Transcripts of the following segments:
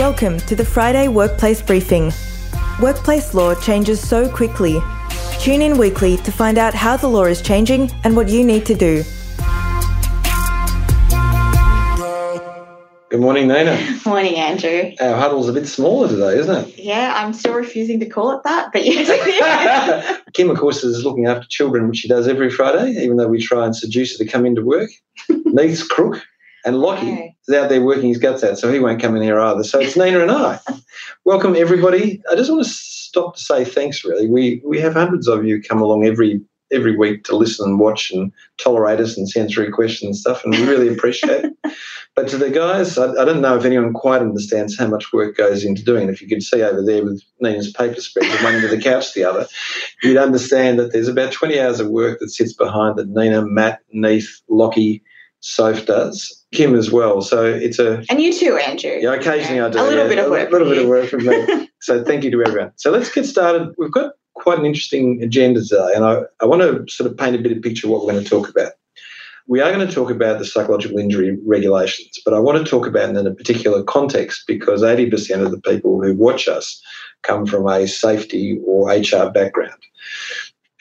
Welcome to the Friday Workplace Briefing. Workplace law changes so quickly. Tune in weekly to find out how the law is changing and what you need to do. Good morning, Nina. Morning, Andrew. Our huddle's a bit smaller today, isn't it? Yeah, I'm still refusing to call it that, but yes. Kim, of course, is looking after children, which she does every Friday, even though we try and seduce her to come into work. Neith's crook, and Lockie is out there working his guts out, so he won't come in here either. So it's Nina and I. Welcome, everybody. I just want to stop to say thanks, really. We, we have hundreds of you come along every every week to listen and watch and tolerate us and send through questions and stuff, and we really appreciate it. But to the guys, I, I don't know if anyone quite understands how much work goes into doing it. If you could see over there with Nina's paper spread, with one end of the couch the other, you'd understand that there's about 20 hours of work that sits behind that Nina, Matt, Neith, Lockie, Soph does, Kim as well. So it's a and you too, Andrew. yeah, occasionally I do A little yeah, bit of work. A little for bit of work from me. so thank you to everyone. So let's get started. We've got quite an interesting agenda today, and I, I want to sort of paint a bit of picture of what we're going to talk about. We are going to talk about the psychological injury regulations, but I want to talk about it in a particular context because 80% of the people who watch us come from a safety or HR background.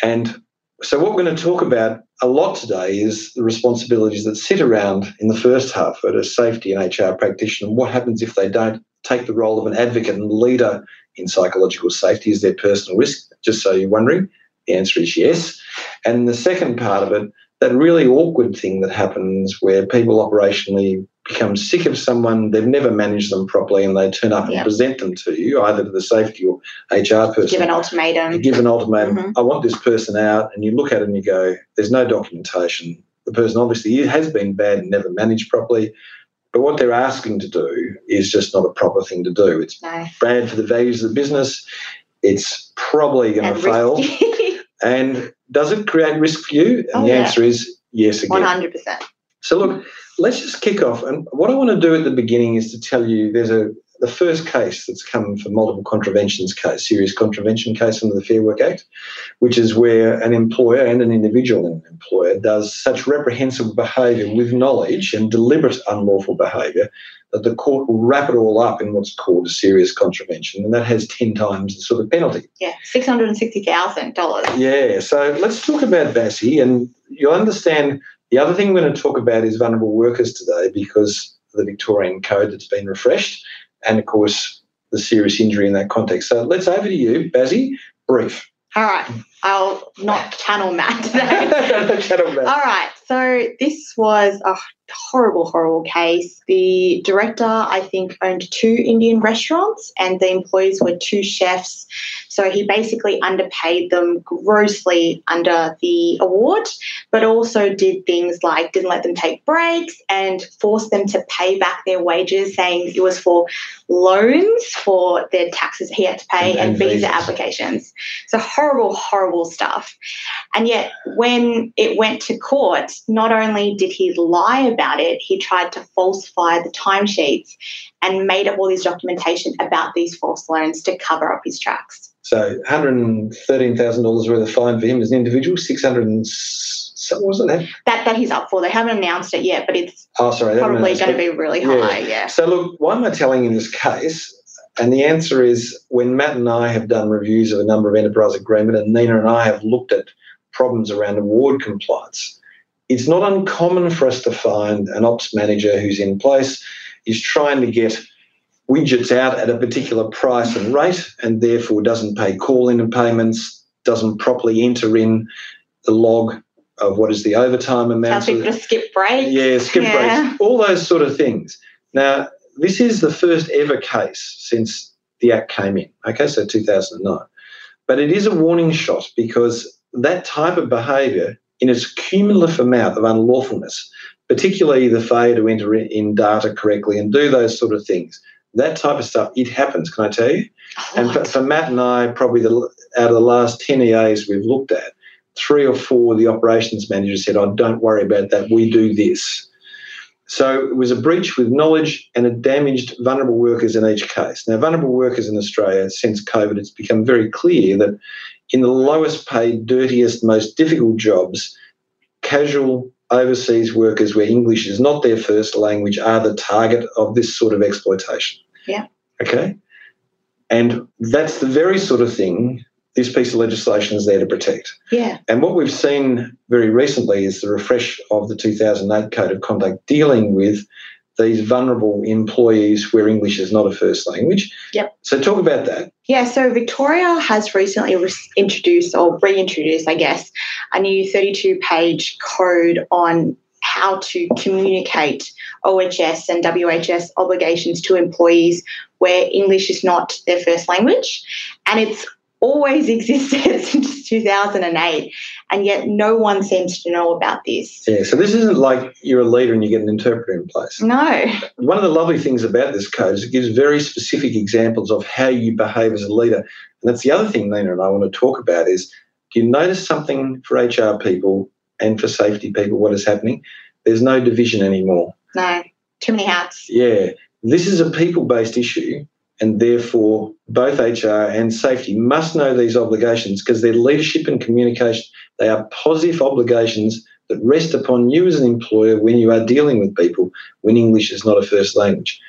And so, what we're going to talk about a lot today is the responsibilities that sit around in the first half at a safety and HR practitioner. and What happens if they don't take the role of an advocate and leader in psychological safety? Is there personal risk? Just so you're wondering, the answer is yes. And the second part of it, that really awkward thing that happens where people operationally become sick of someone, they've never managed them properly, and they turn up and present them to you, either to the safety or HR person Give an you ultimatum. give an ultimatum, Mhm. I want this person out, and you look at it and you go, there's no documentation. The person obviously has been bad and never managed properly, but what they're asking to do is just not a proper thing to do. It's No. bad for the values of the business. It's probably going to fail. And does it create risk for you? And Oh, the yeah. answer is yes again. 100%. So look, let's just kick off. And what I want to do at the beginning is to tell you there's a the first case that's come for multiple contraventions case, serious contravention case under the Fair Work Act, which is where an employer and an individual an employer does such reprehensible behaviour with knowledge and deliberate unlawful behaviour that the court will wrap it all up in what's called a serious contravention, and that has ten times the sort of penalty. Yeah, $660,000. Yeah, so let's talk about Bassi, and you'll understand the other thing we're going to talk about is vulnerable workers today because the Victorian code that's been refreshed, and of course the serious injury in that context. So let's over to you, Bazzy. Brief. All right. I'll not channel Matt today. Up, Baz. All right. So this was a horrible, horrible case. The director, I think, owned two Indian restaurants, and the employees were two chefs. So he basically underpaid them grossly under the award, but also did things like didn't let them take breaks and forced them to pay back their wages, saying it was for loans for their taxes he had to pay And- and, visa applications. So horrible, horrible stuff. And yet, when it went to court, not only did he lie about it, he tried to falsify the timesheets and made up all this documentation about these false loans to cover up his tracks. So $113,000 worth of fine for him as an individual, 600 and so what was it? that? That that he's up for. They haven't announced it yet, but it's Oh, sorry. probably going to be really Yeah. high. Yeah. So, look, why am I telling you this case? And the answer is when Matt and I have done reviews of a number of enterprise agreement, and Nina and I have looked at problems around award compliance, it's not uncommon for us to find an ops manager who's in place is trying to get widgets out at a particular price and rate, and therefore doesn't pay call-in payments, doesn't properly enter in the log of what is the overtime amount. Tells people to skip breaks. Yeah, skip Yeah. breaks, all those sort of things. Now, this is the first ever case since the Act came in, okay, so 2009. But it is a warning shot because that type of behaviour, in its cumulative amount of unlawfulness, particularly the failure to enter in- data correctly and do those sort of things, that type of stuff, it happens, can I tell you? And for, for Matt and I, probably the, out of the last 10 EAs we've looked at, three or four of the operations managers said, oh, don't worry about that, we do this. So it was a breach with knowledge and it damaged vulnerable workers in each case. Now, vulnerable workers in Australia, since COVID, it's become very clear that in the lowest paid, dirtiest, most difficult jobs, casual overseas workers where English is not their first language are the target of this sort of exploitation. Yeah. Okay. And that's the very sort of thing this piece of legislation is there to protect. Yeah. And what we've seen very recently is the refresh of the 2008 Code of Conduct dealing with these vulnerable employees where English is not a first language. Yep. So talk about that. Yeah, so Victoria has recently re- introduced or reintroduced, I guess, a new 32 page code on how to communicate OHS and WHS obligations to employees where English is not their first language. And it's always existed since 2008, and yet no one seems to know about this. Yeah, so this isn't like you're a leader and you get an interpreter in place. No. One of the lovely things about this code is it gives very specific examples of how you behave as a leader. And that's the other thing, Nina, and I want to talk about is do you notice something for HR people and for safety people, what is happening? There's no division anymore. No. Too many hats. Yeah. This is a people based issue, and therefore both HR and safety must know these obligations because they're leadership and communication. They are positive obligations that rest upon you as an employer when you are dealing with people when English is not a first language.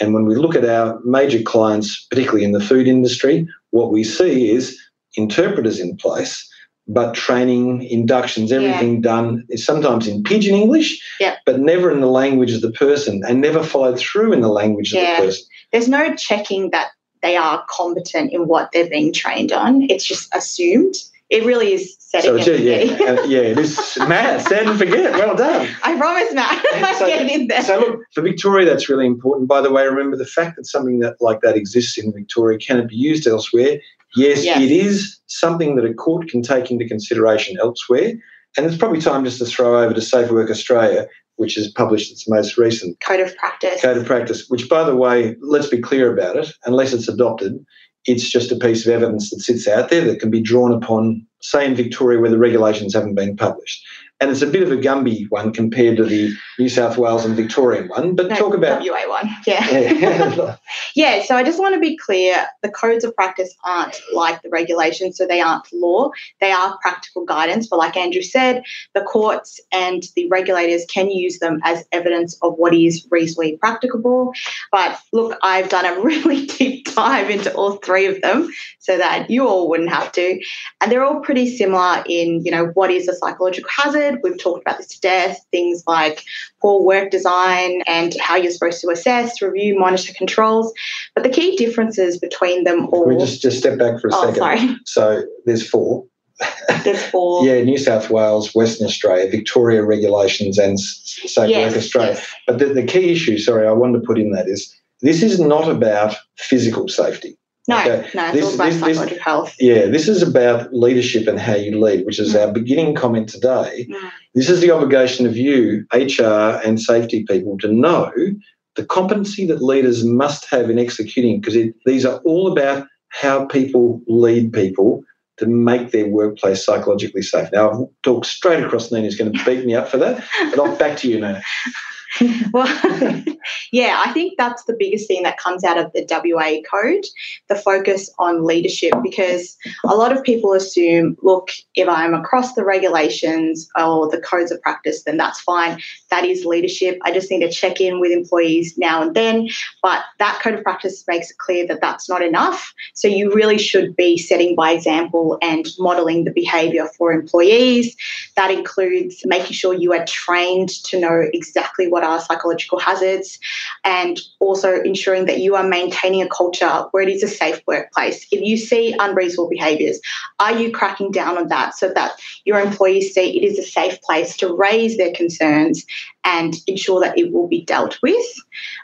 And when we look at our major clients, particularly in the food industry, what we see is interpreters in place, but training, inductions, everything yeah. done is sometimes in pidgin English, yeah. but never in the language of the person and never followed through in the language yeah. of the person. There's no checking that they are competent in what they're being trained on. It's just assumed. It really is setting so yeah, uh, yeah, it is. Matt, stand and forget. Well done. I promise, Matt. So, getting in there. So look, for Victoria, that's really important. By the way, remember the fact that something that like that exists in Victoria can it be used elsewhere? Yes, Yes. it is something that a court can take into consideration elsewhere. And it's probably time just to throw over to Safe Work Australia, which has published its most recent Code of practice. code of practice, which, by the way, let's be clear about it, unless it's adopted, it's just a piece of evidence that sits out there that can be drawn upon, say, in Victoria where the regulations haven't been published. And it's a bit of a Gumby one compared to the New South Wales and Victorian one, but No, talk about. WA one. Yeah. Yeah. Yeah, so I just want to be clear the codes of practice aren't like the regulations, so they aren't law. They are practical guidance, but like Andrew said, the courts and the regulators can use them as evidence of what is reasonably practicable. But look, I've done a really deep dive into all three of them so that you all wouldn't have to. And they're all pretty similar in, you know, what is a psychological hazard? We've talked about this to death, things like poor work design and how you're supposed to assess, review, monitor controls. But the key differences between them all. Can we just, just step back for a oh, second? sorry. So there's four. There's four. Yeah, New South Wales, Western Australia, Victoria regulations, and Safe Yes, Work Australia. yes. But the, the key issue, sorry, I wanted to put in that is this is not about physical safety. No, Okay. no, it's This- all about this- this- psychological health. Yeah, this is about leadership and how you lead, which is our beginning comment today. Mm. This is the obligation of you, HR and safety people, to know the competency that leaders must have in executing, because these are all about how people lead people to make their workplace psychologically safe. Now, I've talked straight across Nina's going to beat me up for that, but I'll back to you, Nina. Well, yeah, I think that's the biggest thing that comes out of the WA code the focus on leadership. Because a lot of people assume, look, if I'm across the regulations or the codes of practice, then that's fine. That is leadership. I just need to check in with employees now and then. But that code of practice makes it clear that that's not enough. So you really should be setting by example and modeling the behavior for employees. That includes making sure you are trained to know exactly what are psychological hazards and also ensuring that you are maintaining a culture where it is a safe workplace. If you see unreasonable behaviors, are you cracking down on that so that your employees see it is a safe place to raise their concerns and ensure that it will be dealt with?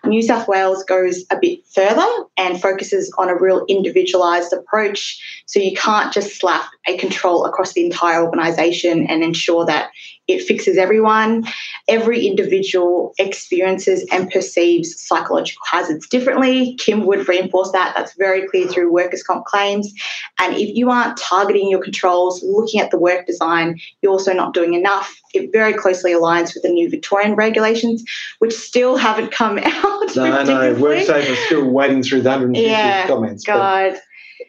New South Wales goes a bit further and focuses on a real individualised approach. So you can't just slap a control across the entire organisation and ensure that it fixes everyone. Every individual experiences and perceives psychological hazards differently. Kim would reinforce that. That's very clear through workers' comp claims. And if you aren't targeting your controls, looking at the work design, you're also not doing enough. It very closely aligns with the new Victorian regulations, which still haven't come out. No, no. WorkSafe is still wading through the 150 Yeah, comments. God.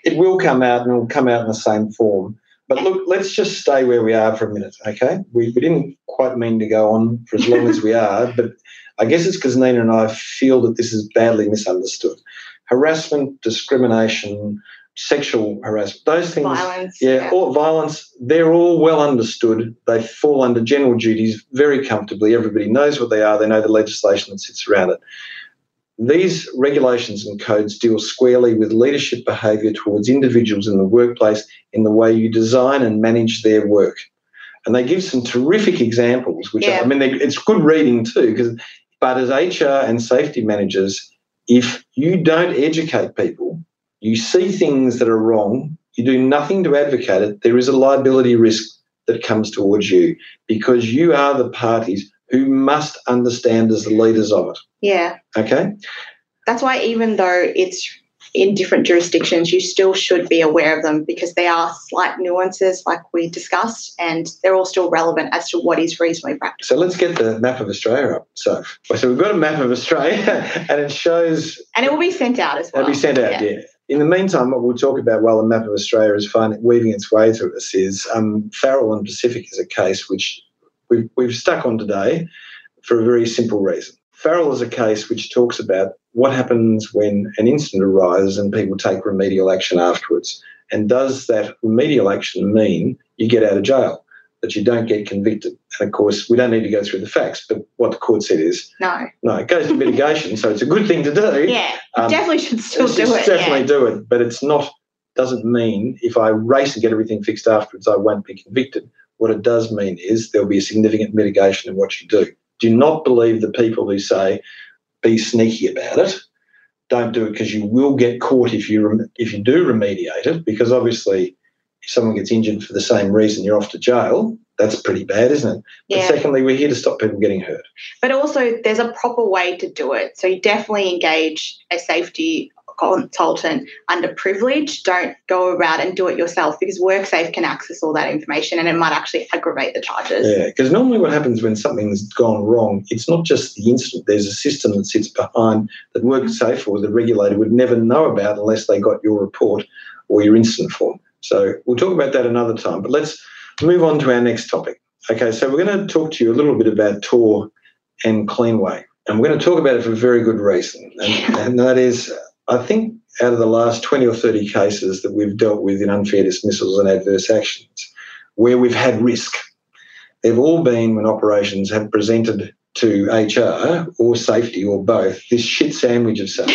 it will come out and it will come out in the same form. But look, let's just stay where we are for a minute, okay? We, we didn't quite mean to go on for as long as we are, but I guess it's because Nina and I feel that this is badly misunderstood. harassment, discrimination, sexual harassment, those things, Violence. yeah, or violence, they're all well understood. They fall under general duties very comfortably. Everybody knows what they are, they know the legislation that sits around it. These regulations and codes deal squarely with leadership behaviour towards individuals in the workplace in the way you design and manage their work. And they give some terrific examples, which Yeah. I mean, it's good reading too. Because, but as HR and safety managers, if you don't educate people, you see things that are wrong, you do nothing to advocate it, there is a liability risk that comes towards you because you are the parties who must understand as the leaders of it. Yeah. Okay? That's why, even though it's in different jurisdictions, you still should be aware of them because they are slight nuances, like we discussed, and they're all still relevant as to what is reasonably practical. So let's get the map of Australia up. So, so we've got a map of Australia and it shows And it will be sent out as well. It'll be sent out, yeah. In the meantime, what we'll talk about while the map of Australia is finding, weaving its way through this is um, Farrell and Pacific is a case which we've, we've stuck on today for a very simple reason. Farrell is a case which talks about what happens when an incident arises and people take remedial action afterwards. And does that remedial action mean you get out of jail, that you don't get convicted? And of course, we don't need to go through the facts, but what the court said is No. no, it goes to mitigation, so it's a good thing to do. Yeah. Um, definitely should still do it. Definitely yeah. do it, but it's not. Doesn't mean if I race and get everything fixed afterwards, I won't be convicted. What it does mean is there'll be a significant mitigation in what you do. Do not believe the people who say be sneaky about it. Don't do it because you will get caught if you rem- if you do remediate it. Because obviously, if someone gets injured for the same reason, you're off to jail. That's pretty bad, isn't it? But Yeah. secondly, we're here to stop people getting hurt. But also, there's a proper way to do it. So you definitely engage a safety consultant under privilege. Don't go around and do it yourself because WorkSafe can access all that information and it might actually aggravate the charges. Yeah, because normally what happens when something's gone wrong, it's not just the incident. There's a system that sits behind that WorkSafe or the regulator would never know about unless they got your report or your incident form. So we'll talk about that another time. But let's move on to our next topic. Okay, so we're going to talk to you a little bit about Tor and Cleanway. And we're going to talk about it for a very good reason. And, and that is, I think out of the last 20 or 30 cases that we've dealt with in unfair dismissals and adverse actions, where we've had risk, they've all been when operations have presented to HR or safety or both this shit sandwich of saying,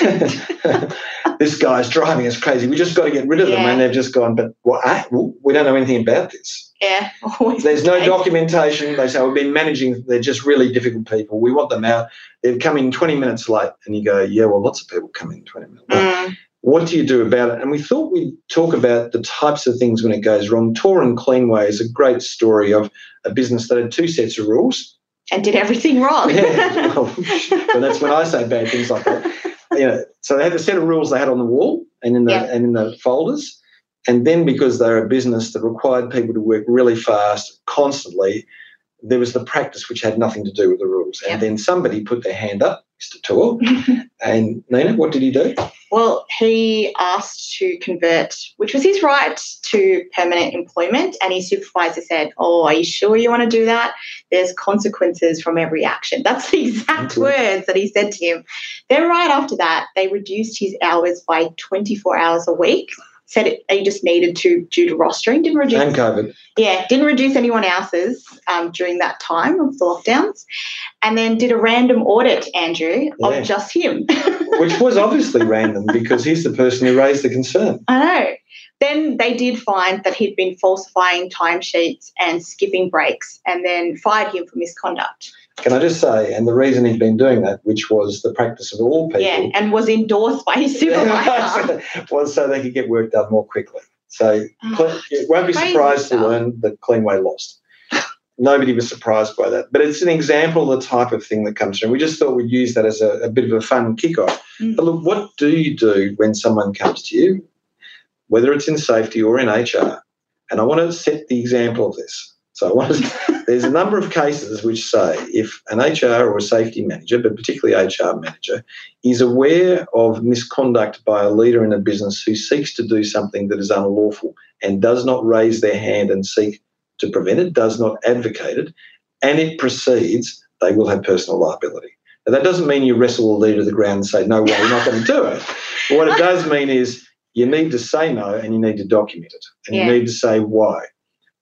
this guy's driving us crazy. We just got to get rid of them. And they've just gone, but what? ah, well, we don't know anything about this. Yeah. always There's no case. documentation. They say we've been managing. They're just really difficult people. We want them out. They've come in 20 minutes late, and you go, yeah, well, lots of people come in 20 minutes late. Mm, What do you do about it? And we thought we'd talk about the types of things when it goes wrong. Tor and Cleanway is a great story of a business that had two sets of rules. And did everything wrong. Yeah, well, but that's when I say bad things like that. You know, so they had a set of rules they had on the wall and in the Yeah. and in the folders, and then because they're a business that required people to work really fast, constantly, there was the practice which had nothing to do with the rules. Yeah. And then somebody put their hand up, Mr. Tor, and Nina, what did he do? Well, he asked to convert, which was his right to permanent employment, and his supervisor said, "Oh, are you sure you want to do that? There's consequences from every action." That's the exact Okay. words that he said to him. Then, right after that, they reduced his hours by 24 hours a week. Said it, he just needed to due to rostering. Didn't reduce And COVID. yeah, didn't reduce anyone else's um, during that time of the lockdowns, and then did a random audit, Andrew, Yeah. of just him. which was obviously random because he's the person who raised the concern. I know. Then they did find that he'd been falsifying timesheets and skipping breaks, and then fired him for misconduct. Can I just say, and the reason he'd been doing that, which was the practice of all people, Yeah, and was endorsed by his supervisor. was so they could get work done more quickly. So Cle- you won't be surprised to learn that Cleanway lost. Nobody was surprised by that, but it's an example of the type of thing that comes through. We just thought we'd use that as a, a bit of a fun kickoff. Mm. But look, what do you do when someone comes to you, whether it's in safety or in HR? And I want to set the example of this. So I want to, there's a number of cases which say if an HR or a safety manager, but particularly HR manager, is aware of misconduct by a leader in a business who seeks to do something that is unlawful and does not raise their hand and seek to prevent it, does not advocate it, and it proceeds, they will have personal liability. Now, that doesn't mean you wrestle the leader to the ground and say, no way, you're not going to do it. But what it does mean is you need to say no and you need to document it. And Yeah. you need to say why.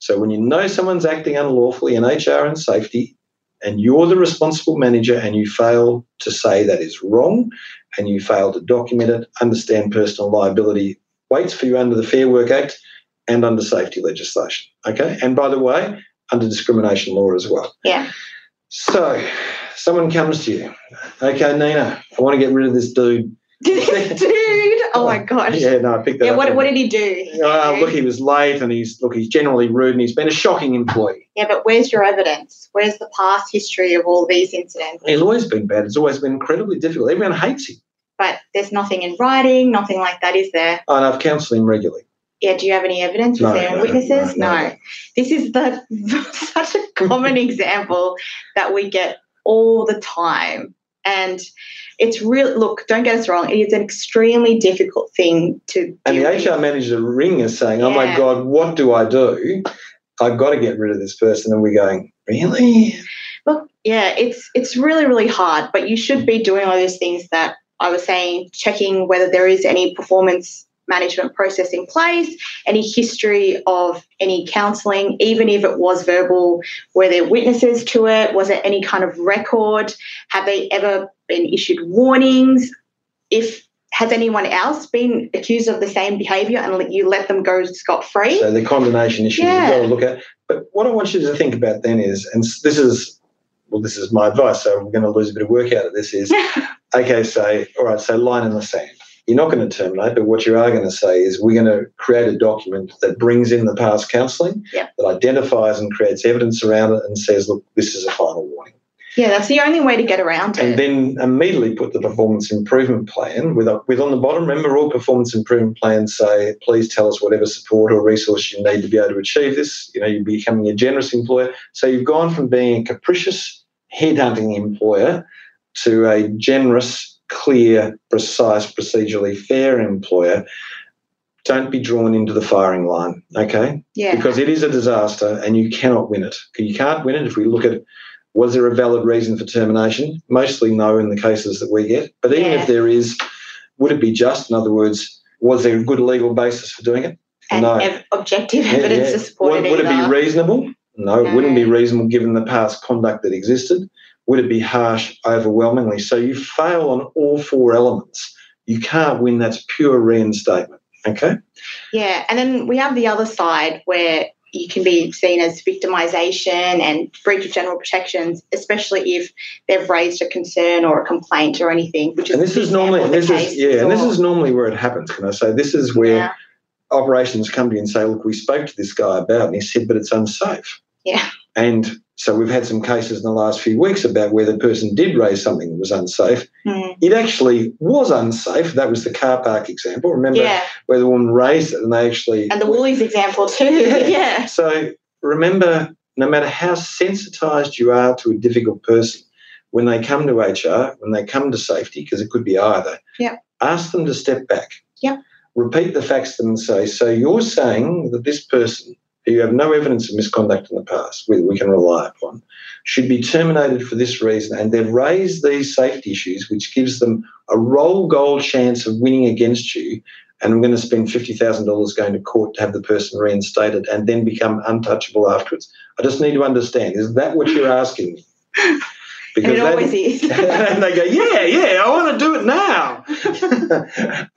So when you know someone's acting unlawfully in HR and safety, and you're the responsible manager and you fail to say that is wrong and you fail to document it, understand personal liability waits for you under the Fair Work Act and under safety legislation. Okay. And by the way, under discrimination law as well. Yeah. So someone comes to you. Okay, Nina, I want to get rid of this dude. Dude, oh my gosh. Yeah, no, I picked that Yeah, up. what, what did he do? Uh, look, he was late, and he's look, he's generally rude, and he's been a shocking employee. yeah, but where's your evidence? Where's the past history of all these incidents? He's always been bad. It's always been incredibly difficult. Everyone hates him, But there's nothing in writing, nothing like that, is there? and I've counselled him regularly. Yeah, do you have any evidence? Was No, there any no, witnesses? no, No, no. This is the such a common example that we get all the time. And it's real look, don't get us wrong, it is an extremely difficult thing to And the with. HR manager ring is saying, "Oh my God, what do I do? I've got to get rid of this person." And we're going, "Really?" Look, yeah, it's it's really really hard, but you should be doing all those things that I was saying, checking whether there is any performance management process in place, any history of any counselling, even if it was verbal, were there witnesses to it? Was there any kind of record? Have they ever been issued warnings? If has anyone else been accused of the same behaviour and let- you let them go scot free? So the condemnation issue Yeah. you've got to look at. But what I want you to think about then is, and this is, well, this is my advice. So we're going to lose a bit of work out of this. Is okay. Say, all right. So line in the sand. You're not going to terminate, but what you are going to say is we're going to create a document that brings in the past counselling, Yep. that identifies and creates evidence around it, and says, look, this is a final warning. Yeah, that's the only way to get around and it. And then immediately put the performance improvement plan with, with on the bottom. Remember, all performance improvement plans say, please tell us whatever support or resource you need to be able to achieve this. You know, you're becoming a generous employer. So you've gone from being a capricious headhunting employer to a generous, clear, precise, procedurally fair employer. Don't be drawn into the firing line, okay? yeah. because it is a disaster and you cannot win it. You can't win it if we look at was there a valid reason for termination? Mostly no in the cases that we get. But even Yeah. if there is, would it be just? In other words, was there a good legal basis for doing it? and no. ev- objective Yeah, evidence yeah. to support would, it would it be reasonable? No, it wouldn't be reasonable given the past conduct that existed. Would it be harsh overwhelmingly? So you fail on all four elements. You can't win. That's pure reinstatement. Okay? yeah, and then we have the other side where you can be seen as victimization and breach of general protections, especially if they've raised a concern or a complaint or anything. Which is And this is normally, this is yeah, and this is normally where it happens. Can I say this is where yeah, operations come to you and say, look, we spoke to this guy about it, and he said, but it's unsafe. Yeah. And so we've had some cases in the last few weeks about where the person did raise something that was unsafe. Hmm. It actually was unsafe. That was the car park example. Remember yeah, where the woman raised it and they actually. and the Woolies example too. Yeah. yeah, So remember, no matter how sensitized you are to a difficult person, when they come to HR, when they come to safety, because it could be either, Yeah. ask them to step back. Yeah. Repeat the facts to them and say, so you're saying that this person you have no evidence of misconduct in the past, we, we can rely upon, should be terminated for this reason. And they've raised these safety issues, which gives them a roll gold chance of winning against you and I'm going to spend fifty thousand dollars going to court to have the person reinstated and then become untouchable afterwards. I just need to understand: is that what you're asking me? and it always is. and they go, yeah, yeah, I want to do it now.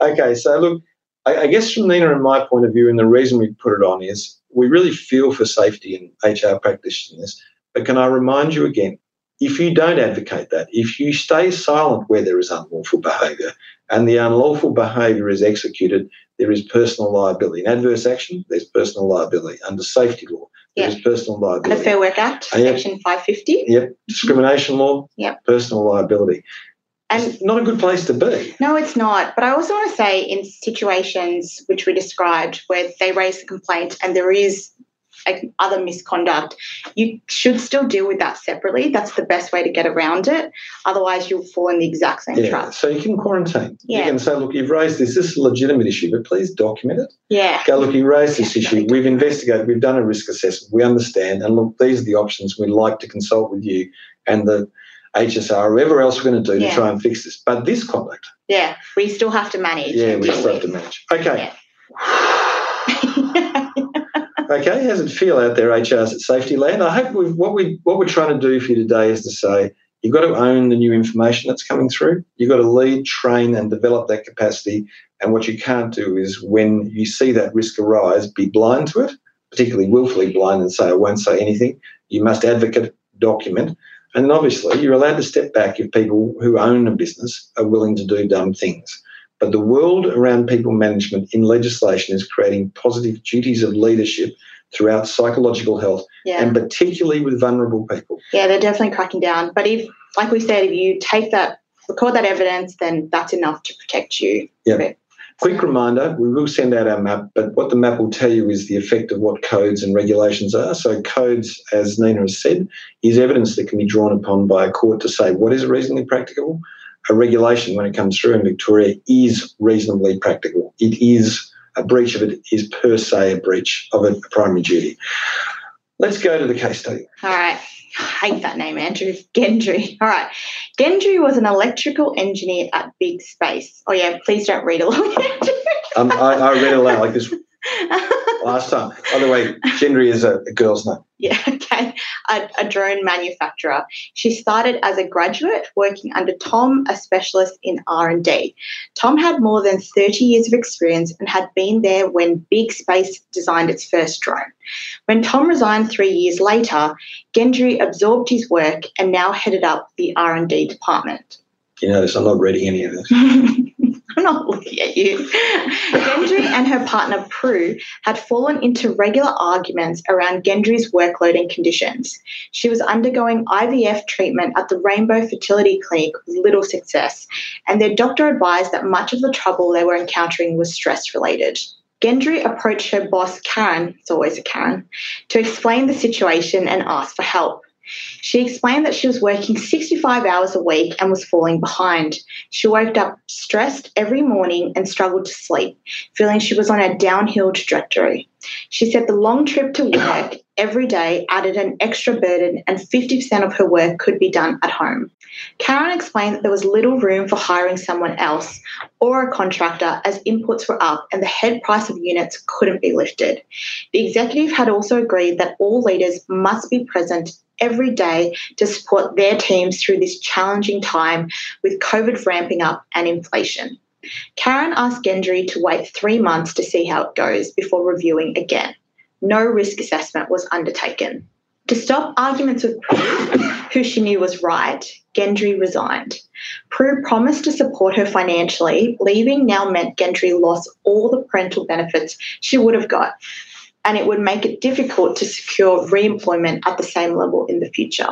okay, so look, I, I guess from Nina and my point of view, and the reason we put it on is we really feel for safety in HR practitioners. But can I remind you again, if you don't advocate that, if you stay silent where there is unlawful behaviour and the unlawful behaviour is executed, there is personal liability. In adverse action, there's personal liability. Under safety law, there is personal liability. the. Fair Work Act, yeah. Section 550. Yep, discrimination law, Yep. personal liability. And It's not a good place to be. No, it's not. But I also want to say, in situations which we described where they raise the complaint and there is like, other misconduct, you should still deal with that separately. That's the best way to get around it. Otherwise, you'll fall in the exact same Yeah. trap. So you can quarantine. Yeah. You can say, look, you've raised this. This is a legitimate issue, but please document it. Yeah. Go, look, you raised this issue. We've investigated. We've done a risk assessment. We understand. And look, these are the options. We'd like to consult with you and the HSR, whoever else we're going to do Yeah. to try and fix this. But this conduct, Yeah, we still have to manage. yeah, we still have to manage. Okay. Yeah. Okay, how's it feel out there, HRs at Safety Land? I hope we've, what we what we're trying to do for you today is to say you've got to own the new information that's coming through. You've got to lead, train, and develop that capacity. And what you can't do is when you see that risk arise, be blind to it, particularly willfully blind, and say I won't say anything. You must advocate, document, and obviously you're allowed to step back if people who own a business are willing to do dumb things. But the world around people management in legislation is creating positive duties of leadership throughout psychological health yeah. and particularly with vulnerable people. Yeah, they're definitely cracking down. But if, like we said, if you take that, record that evidence, then that's enough to protect you. Yeah. Quick reminder we will send out our map, but what the map will tell you is the effect of what codes and regulations are. So, codes, as Nina has said, is evidence that can be drawn upon by a court to say what is reasonably practicable. A regulation, when it comes through in Victoria, is reasonably practical. It is a breach of it is per se a breach of a primary duty. Let's go to the case study. All right. I hate that name, Andrew. Gendry. All right. Gendry was an electrical engineer at Big Space. Oh, yeah, please don't read along, Um, I, I read it aloud like this last time. By the way, Gendry is a, a girl's name. yeah, okay. A, a drone manufacturer. She started as a graduate working under Tom, a specialist in R&D. Tom had more than 30 years of experience and had been there when Big Space designed its first drone. When Tom resigned 3 years later, Gendry absorbed his work and now headed up the R&D department. You notice I'm not reading any of this. Not looking at you. Gendry and her partner Prue had fallen into regular arguments around Gendry's workload and conditions. She was undergoing IVF treatment at the Rainbow Fertility Clinic with little success, and their doctor advised that much of the trouble they were encountering was stress related. Gendry approached her boss, Karen, it's always a Karen, to explain the situation and ask for help. She explained that she was working 65 hours a week and was falling behind. She woke up stressed every morning and struggled to sleep, feeling she was on a downhill trajectory. She said the long trip to work every day added an extra burden and 50% of her work could be done at home. Karen explained that there was little room for hiring someone else or a contractor as inputs were up and the head price of units couldn't be lifted. The executive had also agreed that all leaders must be present every day to support their teams through this challenging time with COVID ramping up and inflation. Karen asked Gendry to wait three months to see how it goes before reviewing again. No risk assessment was undertaken. To stop arguments with Prue, who she knew was right, Gendry resigned. Prue promised to support her financially. Leaving now meant Gendry lost all the parental benefits she would have got, and it would make it difficult to secure re-employment at the same level in the future.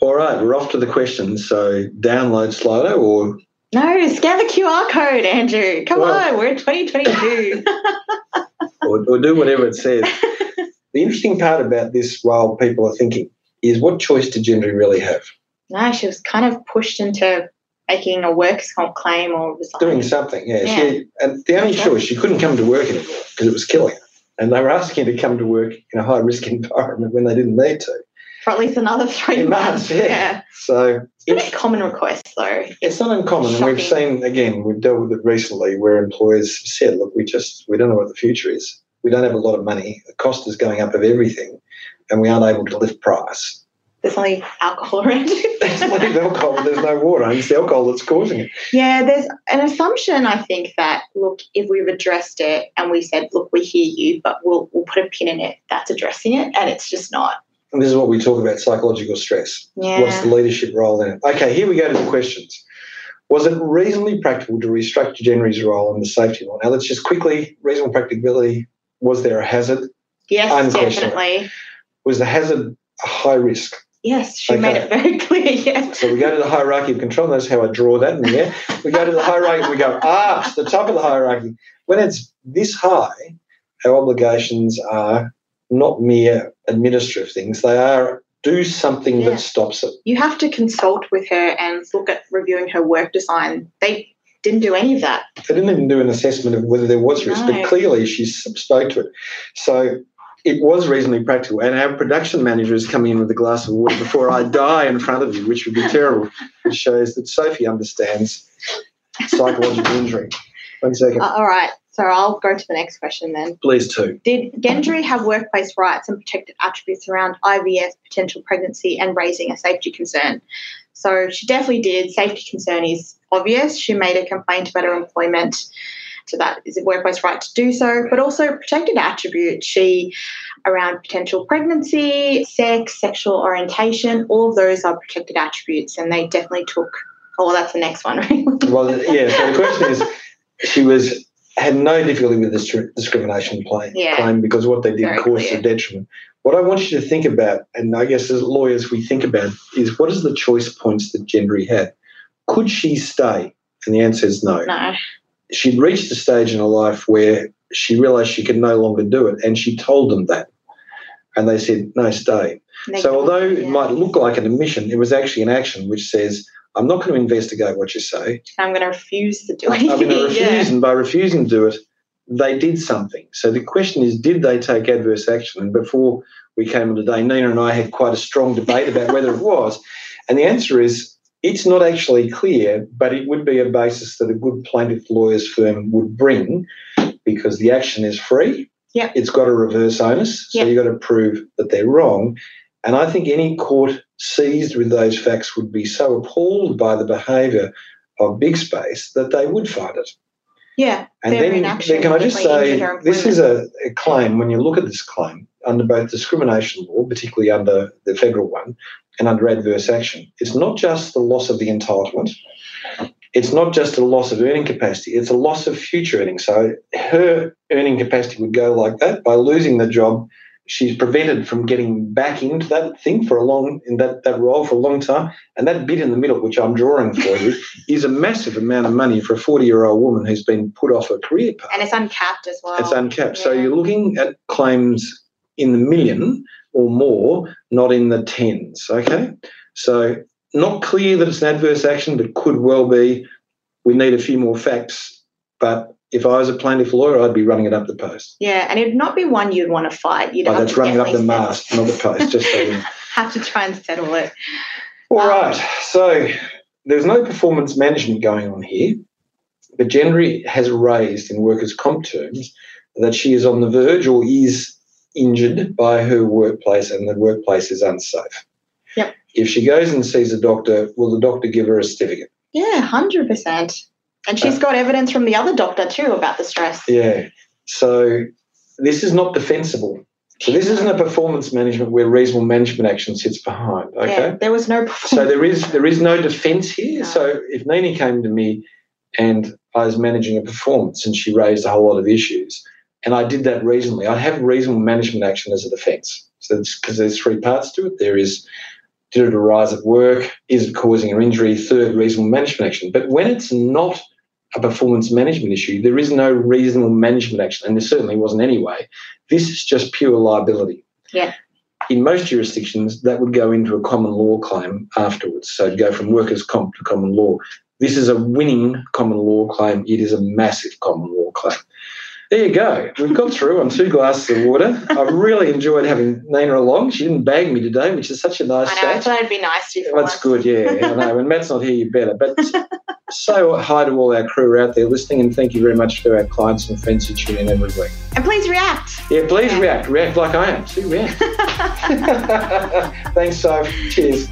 All right, we're off to the questions. So download Slido or No, scan the QR code, Andrew. Come Well- on, we're in 2022. or, or do whatever it says. the interesting part about this, while people are thinking, is what choice did Gendry really have? no, she was kind of pushed into making a workers' comp claim or Doing something, yeah. Yeah. She, and the only choice, she couldn't come to work anymore because it was killing her. And they were asking to come to work in a high risk environment when they didn't need to. For at least another three months. months, yeah. So It's a common request, though. It's not uncommon, and we've seen again. We've dealt with it recently, where employers said, "Look, we just we don't know what the future is. We don't have a lot of money. The cost is going up of everything, and we aren't able to lift price. There's only alcohol around. It. There's no alcohol, but there's no water, and it's the alcohol that's causing it. Yeah, there's an assumption I think that look, if we've addressed it and we said, look, we hear you, but we'll we'll put a pin in it, that's addressing it, and it's just not. And this is what we talk about: psychological stress. Yeah. What's the leadership role in it? Okay, here we go to the questions. Was it reasonably practical to restructure Gendry's role in the safety law? Now, let's just quickly reasonable practicability. Was there a hazard? Yes, definitely. Was the hazard a high risk? Yes, she made it very clear. Yes. So we go to the hierarchy of control. That's how I draw that in there. We go to the hierarchy. We go, ah, it's the top of the hierarchy. When it's this high, our obligations are not mere administrative things. They are do something Yeah. that stops it. You have to consult with her and look at reviewing her work design. They didn't do any of that. They didn't even do an assessment of whether there was risk, No. but clearly she spoke to it. So it was reasonably practical. And our production manager is coming in with a glass of water before I die in front of you, which would be terrible. Which shows that Sophie understands psychological injury. One second. Uh, all right. So I'll go to the next question then. Please, too. Did Gendry have workplace rights and protected attributes around IVF, potential pregnancy, and raising a safety concern? So she definitely did. Safety concern is obvious. She made a complaint about her employment. So that is a workplace right to do so, but also protected attributes. She around potential pregnancy, sex, sexual orientation, all of those are protected attributes, and they definitely took. Oh, that's the next one, really. Well, yeah. So the question is, she was had no difficulty with this discrimination claim, Yeah. claim because what they did Very caused clear. a detriment. What I want you to think about, and I guess as lawyers we think about, is what is the choice points that Gendry had? Could she stay? And the answer is no. No. She'd reached a stage in her life where she realised she could no longer do it, and she told them that. And they said, no, stay. So although it might look like an admission, it was actually an action which says, I'm not going to investigate what you say. I'm going to refuse to do anything. I'm going to refuse, yeah. and by refusing to do it, they did something. So the question is, did they take adverse action? And before we came on today, Nina and I had quite a strong debate about whether it was. And the answer is, it's not actually clear, but it would be a basis that a good plaintiff lawyers firm would bring because the action is free. Yeah. It's got a reverse onus, so Yeah. you've got to prove that they're wrong. And I think any court seized with those facts would be so appalled by the behaviour of Big Space that they would find it. Yeah. And then, then can I just say, this is a, a claim, when you look at this claim, under both discrimination law, particularly under the federal one, and under adverse action, it's not just the loss of the entitlement, it's not just a loss of earning capacity, it's a loss of future earnings. So her earning capacity would go like that. By losing the job, she's prevented from getting back into that thing for a long in that, that role for a long time. And that bit in the middle, which I'm drawing for you, is a massive amount of money for a 40 year old woman who's been put off her career path. And it's uncapped as well. It's uncapped. So you're looking at claims in the million or more, not in the tens. Okay. So not clear that it's an adverse action, but could well be. We need a few more facts. But if I was a plaintiff lawyer, I'd be running it up the post. Yeah, and it'd not be one you'd want to fight. You'd Oh, have that's to running up the mast, not the post. Just so have to try and settle it. All Um, right. So there's no performance management going on here, but Gendry has raised in workers' comp terms that she is on the verge or is injured by her workplace and the workplace is unsafe. Yep. If she goes and sees a doctor, will the doctor give her a certificate? Yeah, hundred percent. And she's uh, got evidence from the other doctor too about the stress. Yeah. So this is not defensible. So this isn't a performance management where reasonable management action sits behind. Okay. Yeah, there was no. So there is there is no defence here. No. So if Nini came to me and I was managing a performance and she raised a whole lot of issues, and I did that reasonably, I'd have reasonable management action as a defence. So because there's three parts to it. There is did it arise at work? Is it causing an injury? Third, reasonable management action. But when it's not a performance management issue, there is no reasonable management action, and there certainly wasn't anyway. This is just pure liability. Yeah. In most jurisdictions, that would go into a common law claim afterwards. So it'd go from workers' comp to common law. This is a winning common law claim. It is a massive common law claim. There you go. We've got through on two glasses of water. I really enjoyed having Nina along. She didn't bag me today, which is such a nice I know. I thought it'd be nice to you. That's once. good, yeah. I know. When Matt's not here, you better. But so hi to all our crew out there listening, and thank you very much to our clients and friends who tune in every week. And please react. Yeah, please Yeah. react. React like I am. See, react. Thanks, Soph. Cheers.